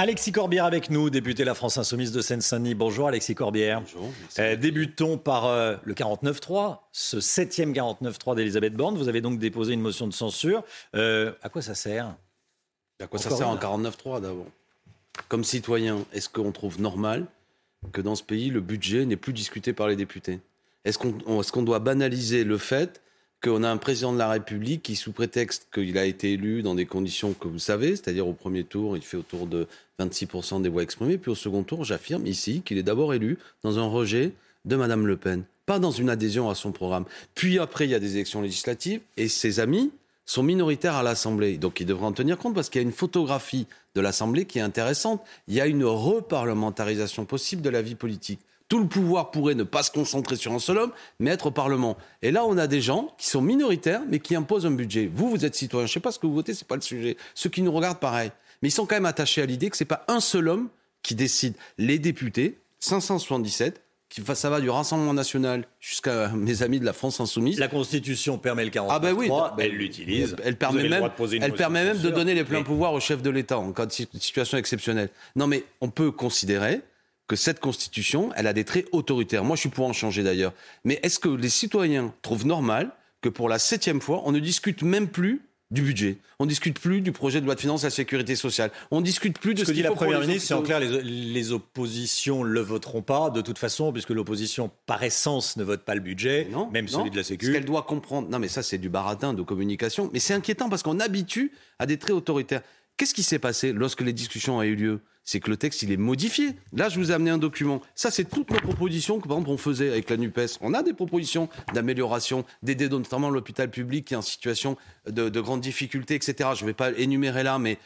Alexis Corbière avec nous, député La France Insoumise de Seine-Saint-Denis. Bonjour Alexis Corbière. Bonjour. Euh, débutons par euh, le 49-3, ce septième 49-3 d'Elisabeth Borne. Vous avez donc déposé une motion de censure. Euh, à quoi ça sert? À quoi ça sert en 49.3 d'abord? Comme citoyen, est-ce qu'on trouve normal que dans ce pays, le budget n'est plus discuté par les députés? Est-ce qu'on est qu'on doit banaliser le fait qu'on a un président de la République qui, sous prétexte qu'il a été élu dans des conditions que vous savez, c'est-à-dire au premier tour, il fait autour de 26% des voix exprimées, puis au second tour, j'affirme ici qu'il est d'abord élu dans un rejet de Madame Le Pen, pas dans une adhésion à son programme. Puis après, il y a des élections législatives, et ses amis sont minoritaires à l'Assemblée. Donc ils devraient en tenir compte parce qu'il y a une photographie de l'Assemblée qui est intéressante. Il y a une reparlementarisation possible de la vie politique. Tout le pouvoir pourrait ne pas se concentrer sur un seul homme, mais être au Parlement. Et là, on a des gens qui sont minoritaires, mais qui imposent un budget. Vous, vous êtes citoyen. Je ne sais pas ce que vous votez, c'est pas le sujet. Ceux qui nous regardent, pareil. Mais ils sont quand même attachés à l'idée que c'est pas un seul homme qui décide. Les députés, 577, qui, ça va du Rassemblement national jusqu'à mes amis de la France Insoumise. La Constitution permet le 49 Ah ben oui, elle l'utilise. Elle permet même, elle permet même de donner les pleins pouvoirs au chef de l'État en cas de si- situation exceptionnelle. Non mais on peut considérer que cette constitution, elle a des traits autoritaires. Moi, je suis pour en changer d'ailleurs. Mais est-ce que les citoyens trouvent normal que pour la septième fois, on ne discute même plus du budget? On ne discute plus du projet de loi de finances à la sécurité sociale. On ne discute plus de Ce que dit la Première ministre, c'est en clair, les, les oppositions ne le voteront pas de toute façon, puisque l'opposition, par essence, ne vote pas le budget, Non, même non. celui de la Ce Sécu. qu'elle doit comprendre. Non, mais ça, c'est du baratin de communication. Mais c'est inquiétant parce qu'on habitue à des traits autoritaires. Qu'est-ce qui s'est passé lorsque les discussions ont eu lieu? C'est que le texte, il est modifié. Là, je vous ai amené un document. Ça, c'est toutes nos propositions que, par exemple, on faisait avec la NUPES. On a des propositions d'amélioration, d'aider notamment l'hôpital public qui est en situation de, de grandes difficultés, etc. Je ne vais pas énumérer là, mais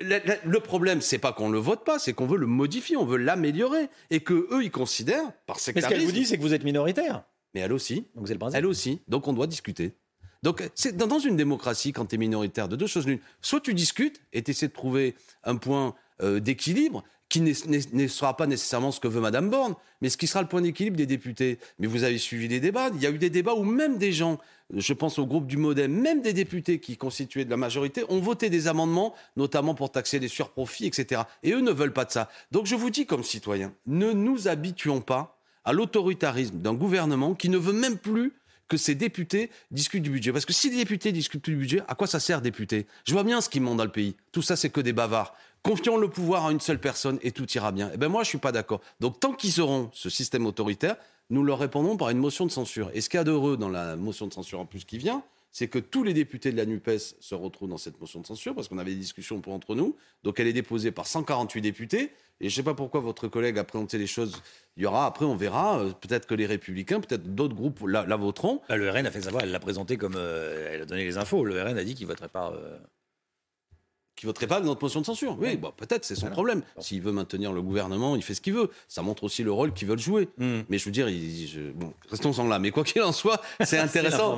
le, le- le problème, c'est pas qu'on le vote pas, c'est qu'on veut le modifier, on veut l'améliorer. Et que eux, ils considèrent, par Mais ce qu'elle sectarisme... vous dit, c'est que vous êtes minoritaire. mais elle aussi, Donc c'est le principe. elle aussi. Donc on doit discuter. Donc dans une démocratie, quand tu es minoritaire, de deux choses l'une. Soit tu discutes et tu essaies de trouver un point euh, d'équilibre qui ne sera pas nécessairement ce que veut Madame Borne, mais ce qui sera le point d'équilibre des députés. Mais vous avez suivi les débats. Il y a eu des débats où même des gens, je pense au groupe du Modem, même des députés qui constituaient de la majorité, ont voté des amendements, notamment pour taxer les surprofits, etc. Et eux ne veulent pas de ça. Donc je vous dis comme citoyens, ne nous habituons pas à l'autoritarisme d'un gouvernement qui ne veut même plus que ces députés discutent du budget. Parce que si les députés discutent du budget, à quoi ça sert député Je vois bien ce qui monte dans le pays. Tout ça, c'est que des bavards. Confions le pouvoir à une seule personne et tout ira bien. Eh ben moi, je suis pas d'accord. Donc tant qu'ils auront ce système autoritaire, nous leur répondrons par une motion de censure. Et ce qu'il y a d'heureux dans la motion de censure en plus qui vient, c'est que tous les députés de la NUPES se retrouvent dans cette motion de censure, parce qu'on avait des discussions pour entre nous. Donc elle est déposée par 148 députés. Et je ne sais pas pourquoi votre collègue a présenté les choses. Il y aura, après on verra, euh, peut-être que les républicains, peut-être d'autres groupes la, voteront. Bah, le RN a fait savoir, elle l'a présenté comme. euh, elle a donné les infos. Le RN a dit qu'il voterait pas. euh, qui voterait pas notre motion de censure. Oui, Ouais. bon, peut-être, c'est son Voilà. problème. S'il veut maintenir le gouvernement, il fait ce qu'il veut. Ça montre aussi le rôle qu'ils veulent jouer. hmm. Mais je veux dire, il- je- bon, restons-en là. Mais quoi qu'il en soit, c'est C'est intéressant.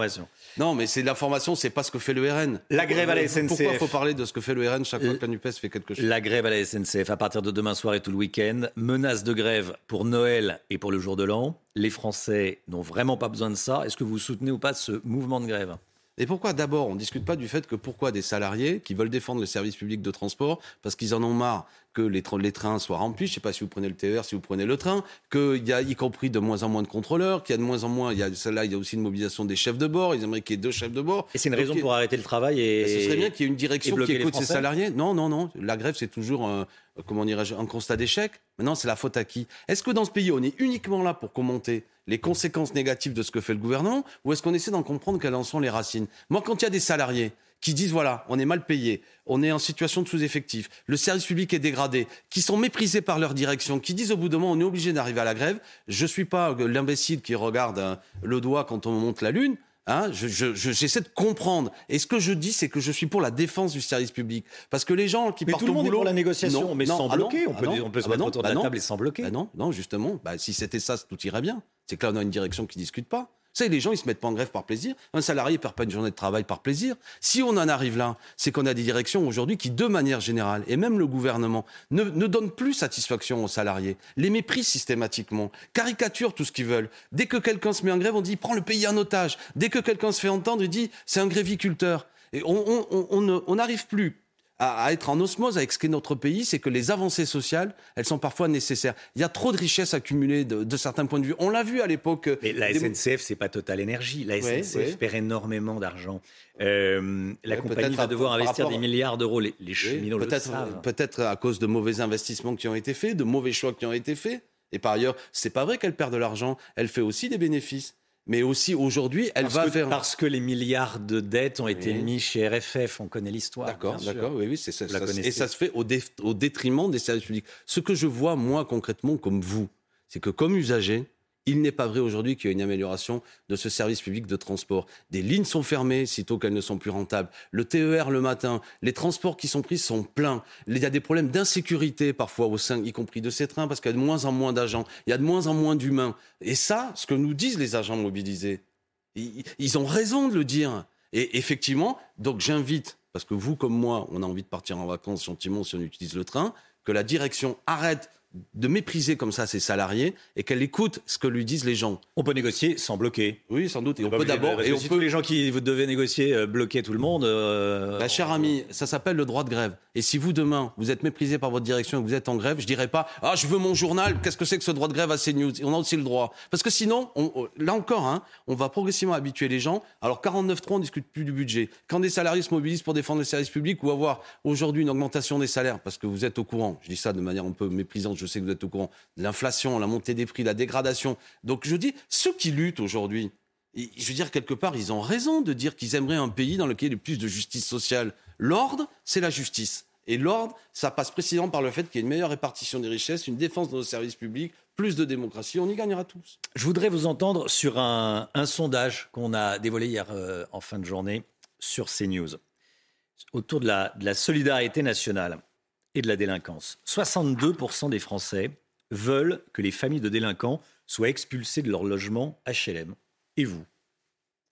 non, mais c'est de l'information, c'est pas ce que fait le RN. La grève à la SNCF. Pourquoi faut parler de ce que fait le RN chaque fois que la NUPES fait quelque chose? La grève à la SNCF à partir de demain soir et tout le week-end. Menace de grève pour Noël et pour le jour de l'an. Les Français n'ont vraiment pas besoin de ça. Est-ce que vous soutenez ou pas ce mouvement de grève? Et pourquoi d'abord on ne discute pas du fait que pourquoi des salariés qui veulent défendre le service public de transport parce qu'ils en ont marre que les, tra- les trains soient remplis, je ne sais pas si vous prenez le TER, si vous prenez le train, qu'il y a y compris de moins en moins de contrôleurs, qu'il y a de moins en moins, il y a celle-là, il y a aussi une mobilisation des chefs de bord, ils aimeraient qu'il y ait deux chefs de bord. Et c'est une raison pour arrêter le travail et. Ben, Ce serait bien qu'il y ait une direction qui écoute ses salariés. Non, non, non. La grève, c'est toujours un, comment dirais-je, un constat d'échec. Maintenant, c'est la faute à qui? Est-ce que dans ce pays, on est uniquement là pour commenter les conséquences négatives de ce que fait le gouvernement ou est-ce qu'on essaie d'en comprendre quelles en sont les racines? Moi, quand il y a des salariés qui disent voilà, on est mal payé, on est en situation de sous-effectif, le service public est dégradé, qui sont méprisés par leur direction, qui disent au bout d'un moment on est obligé d'arriver à la grève. Je suis pas euh, l'imbécile qui regarde hein, le doigt quand on monte la lune. Hein, je- je- je- j'essaie de comprendre. Et ce que je dis, c'est que je suis pour la défense du service public. Parce que les gens qui Mais partent tout le au monde est pour la négociation, Non, mais non, sans ah bloquer. on, ah peut, on peut se ah bah mettre non, autour de la table et sans bloquer. Non, non, justement. Bah, si c'était ça, tout irait bien. C'est que là, on a une direction qui discute pas. Savez, les gens, ils se mettent pas en grève par plaisir. Un salarié perd pas une journée de travail par plaisir. Si on en arrive là, c'est qu'on a des directions aujourd'hui qui, de manière générale, et même le gouvernement, ne, ne donnent plus satisfaction aux salariés, les méprisent systématiquement, caricaturent tout ce qu'ils veulent. Dès que quelqu'un se met en grève, on dit prend le pays en otage. Dès que quelqu'un se fait entendre, il dit c'est un gréviculteur. Et on n'arrive plus à, être en osmose avec ce qu'est notre pays, c'est que les avancées sociales, elles sont parfois nécessaires. Il y a trop de richesses accumulées de, certains points de vue. On l'a vu à l'époque. Mais la SNCF, c'est pas Total Énergie. La SNCF perd énormément d'argent. Euh, la compagnie va devoir investir des milliards d'euros. Les, cheminots le savent. Peut-être à cause de mauvais investissements qui ont été faits, de mauvais choix qui ont été faits. Et par ailleurs, c'est pas vrai qu'elle perd de l'argent. Elle fait aussi des bénéfices mais aussi aujourd'hui, elle va vers... Parce que les milliards de dettes ont été mis chez RFF, on connaît l'histoire. D'accord, d'accord, oui, oui, c'est ça. et ça se fait au, au détriment des services publics. Ce que je vois, moi, concrètement, comme vous, c'est que comme usager, il n'est pas vrai aujourd'hui qu'il y ait une amélioration de ce service public de transport. Des lignes sont fermées sitôt qu'elles ne sont plus rentables. Le TER le matin, les transports qui sont pris sont pleins. Il y a des problèmes d'insécurité parfois au sein, y compris de ces trains, parce qu'il y a de moins en moins d'agents, il y a de moins en moins d'humains. Et ça, ce que nous disent les agents mobilisés, ils ont raison de le dire. Et effectivement, donc j'invite, parce que vous comme moi, on a envie de partir en vacances gentiment si on utilise le train, que la direction arrête de mépriser comme ça ses salariés et qu'elle écoute ce que lui disent les gens. On peut négocier sans bloquer. Oui, sans doute. Et on peut d'abord. Et on si tous les gens qui vous devez négocier euh, bloquer tout le monde. Euh, bah, cher ami, ça s'appelle le droit de grève. Et si vous demain vous êtes méprisé par votre direction et que vous êtes en grève, je dirais pas ah je veux mon journal. Qu'est-ce que c'est que ce droit de grève à CNews? On a aussi le droit. Parce que sinon, là encore, hein, on va progressivement habituer les gens. Alors 49.3, on discute plus du budget. Quand des salariés se mobilisent pour défendre les services publics ou avoir aujourd'hui une augmentation des salaires, parce que vous êtes au courant. Je dis ça de manière un peu méprisante. Je sais que vous êtes au courant l'inflation, la montée des prix, la dégradation. Donc je dis, ceux qui luttent aujourd'hui, je veux dire, quelque part, ils ont raison de dire qu'ils aimeraient un pays dans lequel il y ait plus de justice sociale. L'ordre, c'est la justice. Et l'ordre, ça passe précisément par le fait qu'il y ait une meilleure répartition des richesses, une défense de nos services publics, plus de démocratie. On y gagnera tous. Je voudrais vous entendre sur un, sondage qu'on a dévoilé hier euh, en fin de journée sur CNews autour de la solidarité nationale et de la délinquance. 62% des Français veulent que les familles de délinquants soient expulsées de leur logement HLM. Et vous?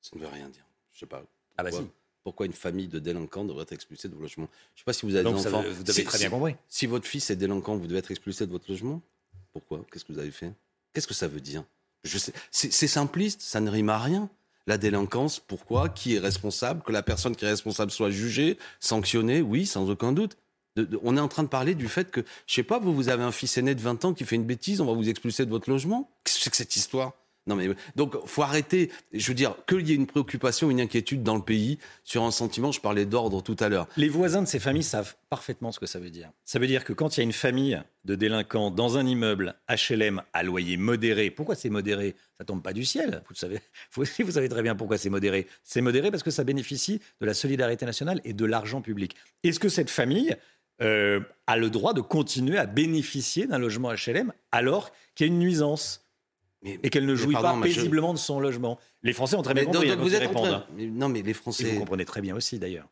Ça ne veut rien dire. Je sais pas. Ah bah si. Pourquoi une famille de délinquants devrait être expulsée de votre logement Je ne sais pas si vous avez des enfants. vous avez très bien compris. Si, votre fils est délinquant, vous devez être expulsé de votre logement? Pourquoi? Qu'est-ce que vous avez fait? Qu'est-ce que ça veut dire? Je sais. C'est simpliste, ça ne rime à rien. La délinquance, pourquoi? Qui est responsable? Que la personne qui est responsable soit jugée, sanctionnée? Oui, sans aucun doute on est en train de parler du fait que, je sais pas, vous, vous avez un fils aîné de 20 ans qui fait une bêtise, on va vous expulser de votre logement? Qu'est-ce que c'est que cette histoire? Non mais donc faut arrêter. Je veux dire qu'il y ait une préoccupation, une inquiétude dans le pays sur un sentiment. Je parlais d'ordre tout à l'heure. Les voisins de ces familles savent parfaitement ce que ça veut dire. Ça veut dire que quand il y a une famille de délinquants dans un immeuble HLM à loyer modéré, pourquoi c'est modéré? Ça tombe pas du ciel. Vous savez, vous savez très bien pourquoi c'est modéré. C'est modéré parce que ça bénéficie de la solidarité nationale et de l'argent public. Est-ce que cette famille euh, a le droit de continuer à bénéficier d'un logement HLM alors qu'il y a une nuisance et qu'elle ne jouit pas paisiblement de son logement. Les Français ont très bien compris. vous êtes hein. Non, mais les Français. vous comprenez très bien aussi, d'ailleurs.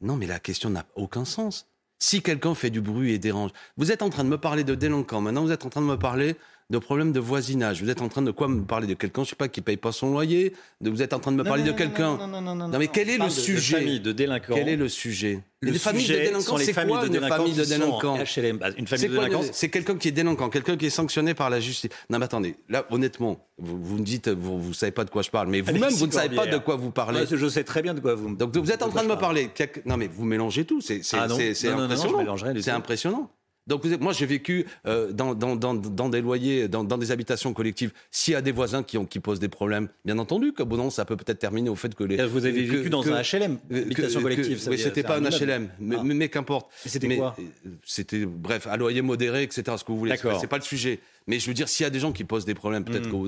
Non, mais la question n'a aucun sens. Si quelqu'un fait du bruit et dérange, vous êtes en train de me parler de délinquants. Maintenant, vous êtes en train de me parler de problèmes de voisinage. Vous êtes en train de quoi me parler de quelqu'un, je sais pas, qui paye pas son loyer. Vous êtes en train de me parler de quelqu'un. Non, non, non, non, non. mais quel est le sujet de famille de délinquants. Quel est le sujet les familles de délinquants, c'est quoi une famille de délinquants Une famille de délinquants, c'est quelqu'un qui est délinquant, quelqu'un qui est sanctionné par la justice. Non, mais attendez, là, honnêtement, vous, vous me dites, vous, vous savez pas de quoi je parle, mais vous-même, vous ne savez pas de quoi vous parlez. je sais très bien de quoi vous. Donc, vous êtes en train de me parler. Non, mais vous mélangez tout. C'est ah impressionnant. C'est impressionnant. Donc moi j'ai vécu euh, dans, dans, dans, dans, des loyers, dans, des habitations collectives. S'il y a des voisins qui, ont, qui posent des problèmes, bien entendu que bon, non, ça peut peut-être terminer au fait que les. Vous avez vécu dans un HLM, habitation collective. oui, c'était pas un, HLM, mais, ah. mais, qu'importe. C'était quoi? C'était bref, à loyer modéré, etc. Ce que vous voulez. C'est pas le sujet. Mais je veux dire, s'il y a des gens qui posent des problèmes, peut-être mm. qu'au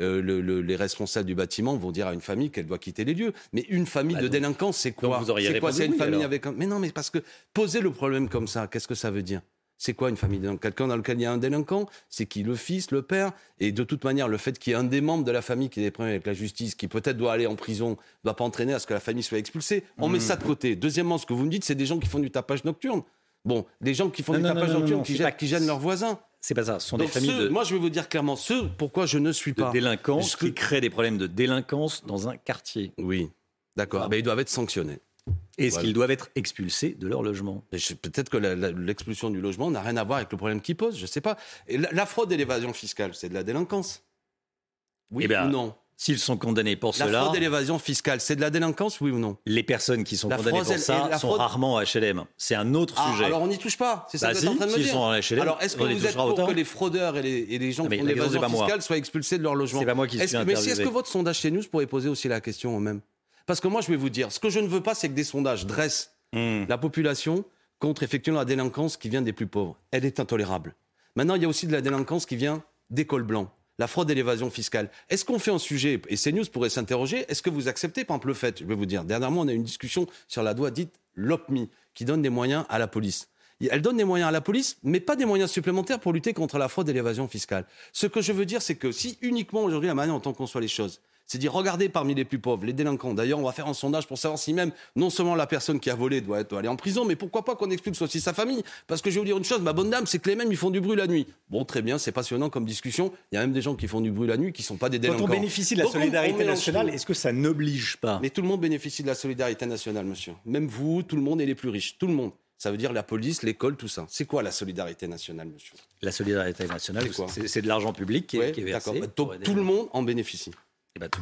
euh, le, les responsables du bâtiment vont dire à une famille qu'elle doit quitter les lieux. Mais une famille bah de délinquants, c'est quoi C'est quoi C'est une famille avec un. Mais non, mais parce que poser le problème comme ça, qu'est-ce que ça veut dire? C'est quoi une famille Quelqu'un dans lequel il y a un délinquant, c'est qui? Le fils, le père? Et de toute manière, le fait qu'il y ait un des membres de la famille qui ait des problèmes avec la justice, qui peut-être doit aller en prison, ne doit pas entraîner à ce que la famille soit expulsée. On met mmh. ça de côté. Deuxièmement, ce que vous me dites, c'est des gens qui font du tapage nocturne. Bon, des gens qui font du tapage nocturne, qui, gênent, leurs voisins. C'est pas ça. Ce sont des familles Moi, je vais vous dire clairement, ce pourquoi je ne suis pas. Délinquants qui créent des problèmes de délinquance dans un quartier. Oui, d'accord. Ah. Ben, ils doivent être sanctionnés. Est-ce qu'ils doivent être expulsés de leur logement? Peut-être que l'expulsion du logement n'a rien à voir avec le problème qu'ils posent, je ne sais pas. la, fraude et l'évasion fiscale, c'est de la délinquance? Oui eh ou non? S'ils sont condamnés pour La cela, fraude et l'évasion fiscale, c'est de la délinquance, oui ou non? Les personnes qui sont La condamnées fraude pour ça la sont fraude- rarement HLM. C'est un autre Ah, sujet. alors on n'y touche pas, c'est ça Bah que vous êtes si, en train de me dire. sont en HLM, alors est-ce que vous êtes touchera pour que les fraudeurs et les, et les gens Ah, qui font la l'évasion fiscale soient expulsés de leur logement? C'est pas moi qui suis que- Mais si, est-ce que votre sondage chez News pourrait poser aussi la question au même? Parce que moi je vais vous dire, ce que je ne veux pas c'est que des sondages dressent Hmm. la population contre effectivement la délinquance qui vient des plus pauvres. Elle est intolérable. Maintenant, il y a aussi de la délinquance qui vient des cols blancs. La fraude et l'évasion fiscale. Est-ce qu'on fait un sujet, et CNews pourrait s'interroger, est-ce que vous acceptez, par exemple, le fait, je vais vous dire, dernièrement, on a eu une discussion sur la loi dite LOPMI, qui donne des moyens à la police. Elle donne des moyens à la police, mais pas des moyens supplémentaires pour lutter contre la fraude et l'évasion fiscale. Ce que je veux dire, c'est que si uniquement aujourd'hui, la manière dont on conçoit les choses, c'est dire regardez parmi les plus pauvres, les délinquants. D'ailleurs, on va faire un sondage pour savoir si même non seulement la personne qui a volé doit, être, doit aller en prison, mais pourquoi pas qu'on expulse aussi sa famille. Parce que je vais vous dire une chose, ma bonne dame, c'est que les mêmes ils font du bruit la nuit. Bon, très bien, c'est passionnant comme discussion. Il y a même des gens qui font du bruit la nuit qui sont pas des Quand délinquants. on bénéficie de la Donc, solidarité nationale, est-ce que ça n'oblige pas? Mais tout le monde bénéficie de la solidarité nationale, monsieur. Même vous, tout le monde et les plus riches. Tout le monde. Ça veut dire la police, l'école, tout ça. C'est quoi la solidarité nationale, monsieur? La solidarité nationale, C'est quoi? c'est c'est de l'argent public qui est, Ouais, qui est versé. Donc aider tout le monde en bénéficie. Eh ben, tout-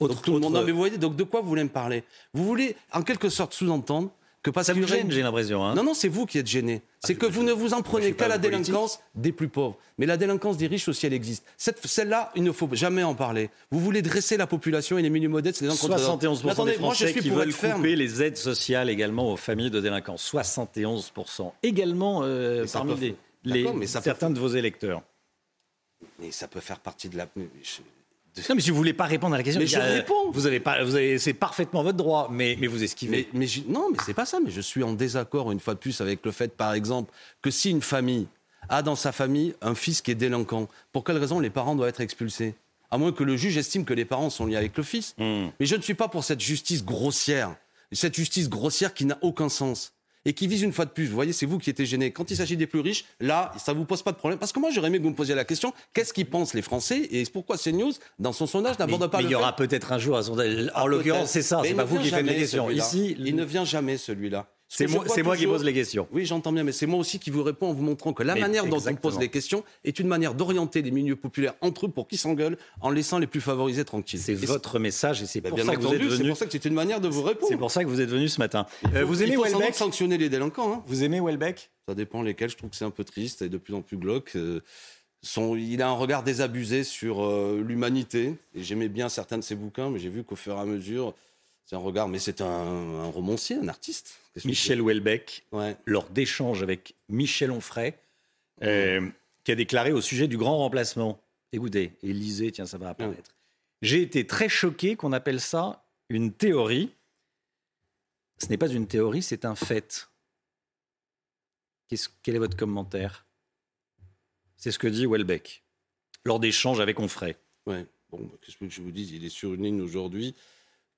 Donc, Autre- tout le monde. autre- Non, mais vous voyez, donc de quoi vous voulez me parler? Vous voulez, en quelque sorte, sous-entendre que parce Ça vous gêne, j'ai l'impression. hein Non, non, c'est vous qui êtes gêné. C'est je- que vous ne vous en prenez qu'à la politique. délinquance des plus pauvres. Mais la délinquance des riches aussi, elle existe. Celle-là, il ne faut jamais en parler. Vous voulez dresser la population et les milieux modestes, les contre 71% Mais attendez, des moi, je Français suis qui pour veulent ferme. couper les aides sociales également aux familles de délinquants. 71%. Également euh, parmi les, mais certains de vos électeurs. Mais ça peut faire partie de la. je- Non, mais si vous voulez pas répondre à la question, Mais a- je réponds. Vous avez pas, vous avez, c'est parfaitement votre droit, mais, mais vous esquivez. Mais, mais je- non, mais c'est pas ça. Mais je suis en désaccord une fois de plus avec le fait, par exemple, que si une famille a dans sa famille un fils qui est délinquant, pour quelle raison les parents doivent être expulsés? À moins que le juge estime que les parents sont liés avec le fils. Hmm. Mais je ne suis pas pour cette justice grossière, cette justice grossière qui n'a aucun sens et qui vise une fois de plus. Vous voyez, c'est vous qui étiez gêné. Quand il s'agit des plus riches, là, ça vous pose pas de problème. Parce que moi, j'aurais aimé que vous me posiez la question qu'est-ce qu'ils pensent les Français Et pourquoi CNews, dans son sondage, Mais, n'aborde pas mais le il y aura peut-être un jour un sondage. En Ah, l'occurrence, c'est ça. C'est pas vous qui faites les questions. Ici, il ne vient jamais celui-là. Ce c'est moi, qui pose les questions. Oui, j'entends bien, mais c'est moi aussi qui vous réponds en vous montrant que la Mais manière dont on pose les questions est une manière d'orienter les milieux populaires entre eux pour qu'ils s'engueulent en laissant les plus favorisés tranquilles. C'est votre message et c'est Bah, pour bien ça que vous êtes entendu, c'est venu. pour ça que c'est une manière de vous répondre. C'est pour ça que vous êtes venu ce matin. Euh, vous il aimez Welbeck sanctionner les délinquants. hein. Vous aimez Welbeck? Ça dépend lesquels. Je trouve que c'est un peu triste et de plus en plus glauque. Euh, son- il a un regard désabusé sur euh, l'humanité. Et j'aimais bien certains de ses bouquins, mais j'ai vu qu'au fur et à mesure, c'est un regard. Mais c'est un, un romancier, un artiste. Michel Welbeck, c'est Ouais. lors d'échanges avec Michel Onfray, euh, qui a déclaré au sujet du grand remplacement. Écoutez, et lisez, tiens, ça va apparaître. J'ai été très choqué qu'on appelle ça une théorie. Ce n'est pas une théorie, c'est un fait. Quel est votre commentaire? C'est ce que dit Welbeck lors d'échanges avec Onfray. Ouais. Bon, bah, qu'est-ce que je vous dis? Il est sur une ligne aujourd'hui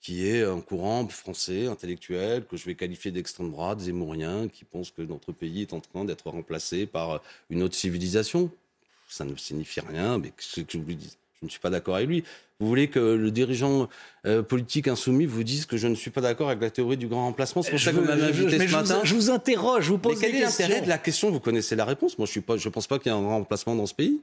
qui est un courant français, intellectuel, que je vais qualifier d'extrême droite, zémourien, qui pense que notre pays est en train d'être remplacé par une autre civilisation. Ça ne signifie rien, mais qu'est-ce que je vous dis Je ne suis pas d'accord avec lui. Vous voulez que le dirigeant euh, politique insoumis vous dise que je ne suis pas d'accord avec la théorie du grand remplacement? C'est pour ça que vous m'avez invité ce je, matin. vous, je vous interroge, je vous Mais pose quel des est l'intérêt de la question? Vous connaissez la réponse. Moi, je ne pense pas qu'il y ait un grand remplacement dans ce pays.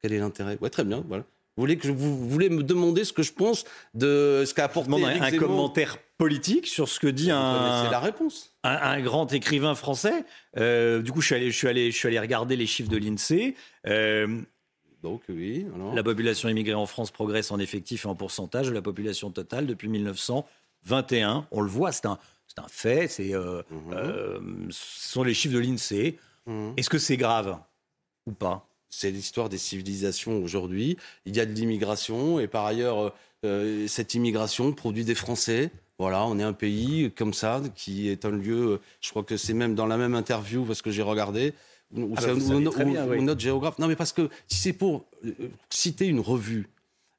Quel est l'intérêt? Ouais, très bien. Voilà. Vous voulez, que je, vous, vous voulez me demander ce que je pense de ce qu'a apporté un, Éric un Zemmour commentaire politique sur ce que dit un, connaissez la réponse. un, un grand écrivain français. Euh, du coup, je suis, allé, je, suis allé, je suis allé regarder les chiffres de l'INSEE. Euh, Donc, oui. Alors. la population immigrée en France progresse en effectif et en pourcentage de la population totale depuis 1921. On le voit, c'est un, fait. C'est, euh, Mhm. euh, ce sont les chiffres de l'INSEE. Mhm. Est-ce que c'est grave ou pas? C'est l'histoire des civilisations aujourd'hui. Il y a de l'immigration et par ailleurs, euh, euh, cette immigration produit des Français. Voilà, on est un pays comme ça qui est un lieu. euh, Je crois que c'est même dans la même interview parce que j'ai regardé. Où, Ah c'est- bah, vous où- savez où- très bien, où oui. notre géographe. Non, mais parce que si c'est pour euh, citer une revue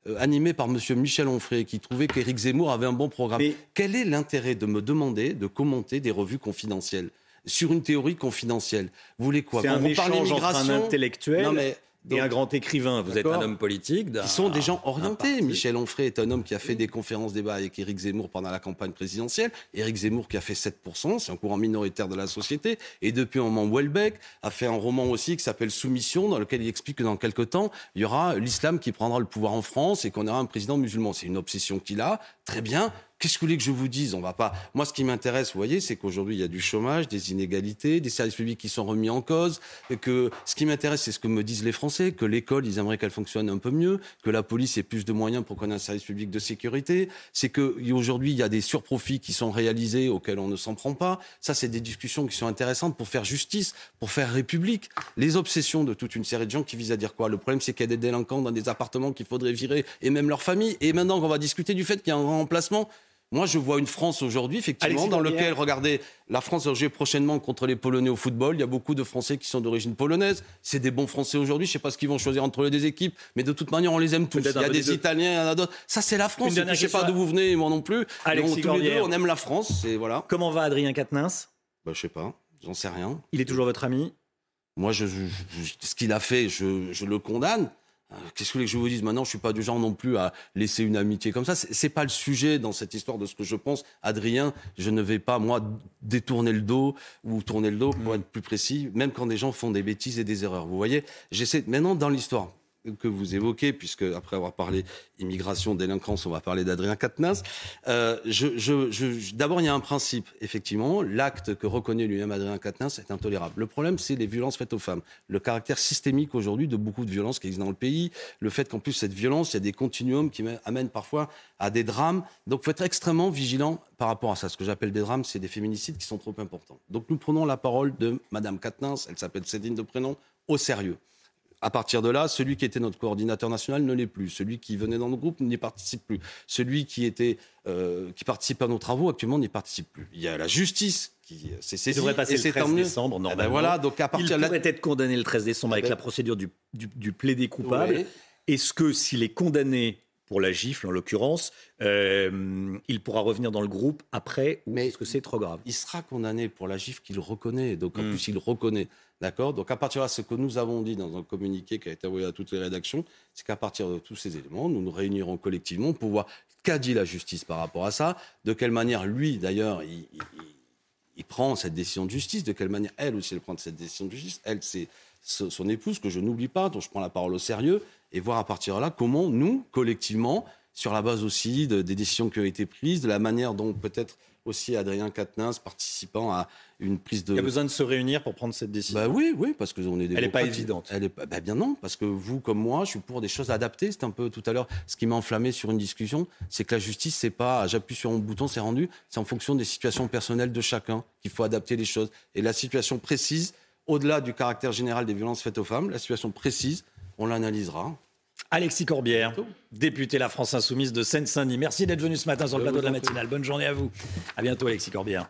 euh, animée par Monsieur Michel Onfray qui trouvait qu'Éric Zemmour avait un bon programme, Mais- quel est l'intérêt de me demander de commenter des revues confidentielles? Sur une théorie confidentielle Vous voulez quoi C'est Quand un on parle échange entre un intellectuel Non, mais et un grand écrivain. Vous êtes un homme politique. Qui sont des gens orientés. Michel Onfray est un homme qui a fait des conférences débat avec Éric Zemmour pendant la campagne présidentielle. Éric Zemmour qui a fait 7%, c'est un courant minoritaire de la société. Et depuis un moment, Welbeck a fait un roman aussi qui s'appelle Soumission, dans lequel il explique que dans quelques temps, il y aura l'islam qui prendra le pouvoir en France et qu'on aura un président musulman. C'est une obsession qu'il a. Très bien. Qu'est-ce que vous voulez que je vous dise? On va pas. Moi, ce qui m'intéresse, vous voyez, c'est qu'aujourd'hui, il y a du chômage, des inégalités, des services publics qui sont remis en cause. Et que ce qui m'intéresse, c'est ce que me disent les Français, que l'école, ils aimeraient qu'elle fonctionne un peu mieux, que la police ait plus de moyens pour qu'on ait un service public de sécurité. C'est qu'aujourd'hui, il y a des surprofits qui sont réalisés auxquels on ne s'en prend pas. Ça, c'est des discussions qui sont intéressantes pour faire justice, pour faire république. Les obsessions de toute une série de gens qui visent à dire quoi? Le problème, c'est qu'il y a des délinquants dans des appartements qu'il faudrait virer et même leur famille. Et maintenant qu'on va discuter du fait qu'il y a un remplacement, moi, je vois une France aujourd'hui, effectivement, dans laquelle, regardez, la France va jouer prochainement contre les Polonais au football. Il y a beaucoup de Français qui sont d'origine polonaise. C'est des bons Français aujourd'hui. Je ne sais pas ce qu'ils vont choisir entre les deux équipes, mais de toute manière, on les aime tous. Il y a des Italiens, il y en a d'autres. Ça, c'est la France. Je ne sais pas d'où vous venez, moi non plus. Alexis tous les deux, on aime la France. Et voilà. Comment va Adrien Quatennens? Bah, Je sais pas. J'en sais rien. Il est toujours votre ami? Moi, je, ce qu'il a fait, je le condamne. Euh, qu'est-ce que vous voulez que je vous dise? Maintenant, je suis pas du genre non plus à laisser une amitié comme ça. C'est pas le sujet dans cette histoire de ce que je pense. Adrien, je ne vais pas, moi, détourner le dos ou tourner le dos, pour mm. être plus précis, même quand des gens font des bêtises et des erreurs. Vous voyez? J'essaie, maintenant, dans l'histoire, que vous évoquez, puisque après avoir parlé immigration, délinquance, on va parler d'Adrien Quatennens. Euh, D'abord, il y a un principe, effectivement, l'acte que reconnaît lui-même Adrien Quatennens est intolérable. Le problème, c'est les violences faites aux femmes. Le caractère systémique aujourd'hui de beaucoup de violences qui existent dans le pays, le fait qu'en plus cette violence, il y a des continuums qui amènent parfois à des drames. Donc, il faut être extrêmement vigilant par rapport à ça. Ce que j'appelle des drames, c'est des féminicides qui sont trop importants. Donc, nous prenons la parole de Madame Quatennens, elle s'appelle Céline de prénom, au sérieux à partir de là, celui qui était notre coordinateur national ne l'est plus. Celui qui venait dans nos groupes n'y participe plus. Celui qui était euh, qui participe à nos travaux actuellement n'y participe plus. Il y a la justice qui s'est saisie. Il devrait passer le 13 décembre eh ben voilà, donc à partir il pourrait être condamné le 13 décembre avec la procédure du, du, plaidé coupable. Est-ce que s'il est condamné pour la gifle en l'occurrence, euh, il pourra revenir dans le groupe après ou est-ce que c'est trop grave? Il sera condamné pour la gifle qu'il reconnaît. Donc en hmm. plus, il reconnaît. D'accord? Donc à partir de ce que nous avons dit dans un communiqué qui a été envoyé à toutes les rédactions, c'est qu'à partir de tous ces éléments, nous nous réunirons collectivement pour voir qu'a dit la justice par rapport à ça, de quelle manière lui, d'ailleurs, il, prend cette décision de justice, de quelle manière elle aussi elle prend cette décision de justice. Elle, c'est son épouse que je n'oublie pas, dont je prends la parole au sérieux, et voir à partir de là comment nous, collectivement, sur la base aussi des décisions qui ont été prises, de la manière dont peut-être aussi Adrien Quatennens participant à une prise de. Il y a besoin de se réunir pour prendre cette décision. Bah oui, oui, parce que on est. Elle n'est pas évidente. Elle est bah bien non, parce que vous comme moi, je suis pour des choses adaptées. C'est un peu tout à l'heure ce qui m'a enflammé sur une discussion, c'est que la justice, c'est pas j'appuie sur mon bouton, c'est rendu. C'est en fonction des situations personnelles de chacun qu'il faut adapter les choses. Et la situation précise, au-delà du caractère général des violences faites aux femmes, la situation précise, on l'analysera. Alexis Corbière, député La France Insoumise de Seine-Saint-Denis. Merci d'être venu ce matin sur le plateau de la matinale. Bonne journée à vous. À bientôt, Alexis Corbière.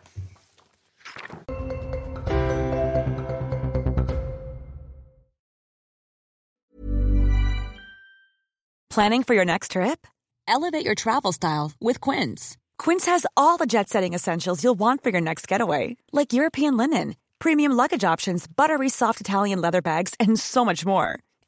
Planning for your next trip? Elevate your travel style with Quince. Quince has all the jet setting essentials you'll want for your next getaway, like European linen, premium luggage options, buttery soft Italian leather bags, and so much more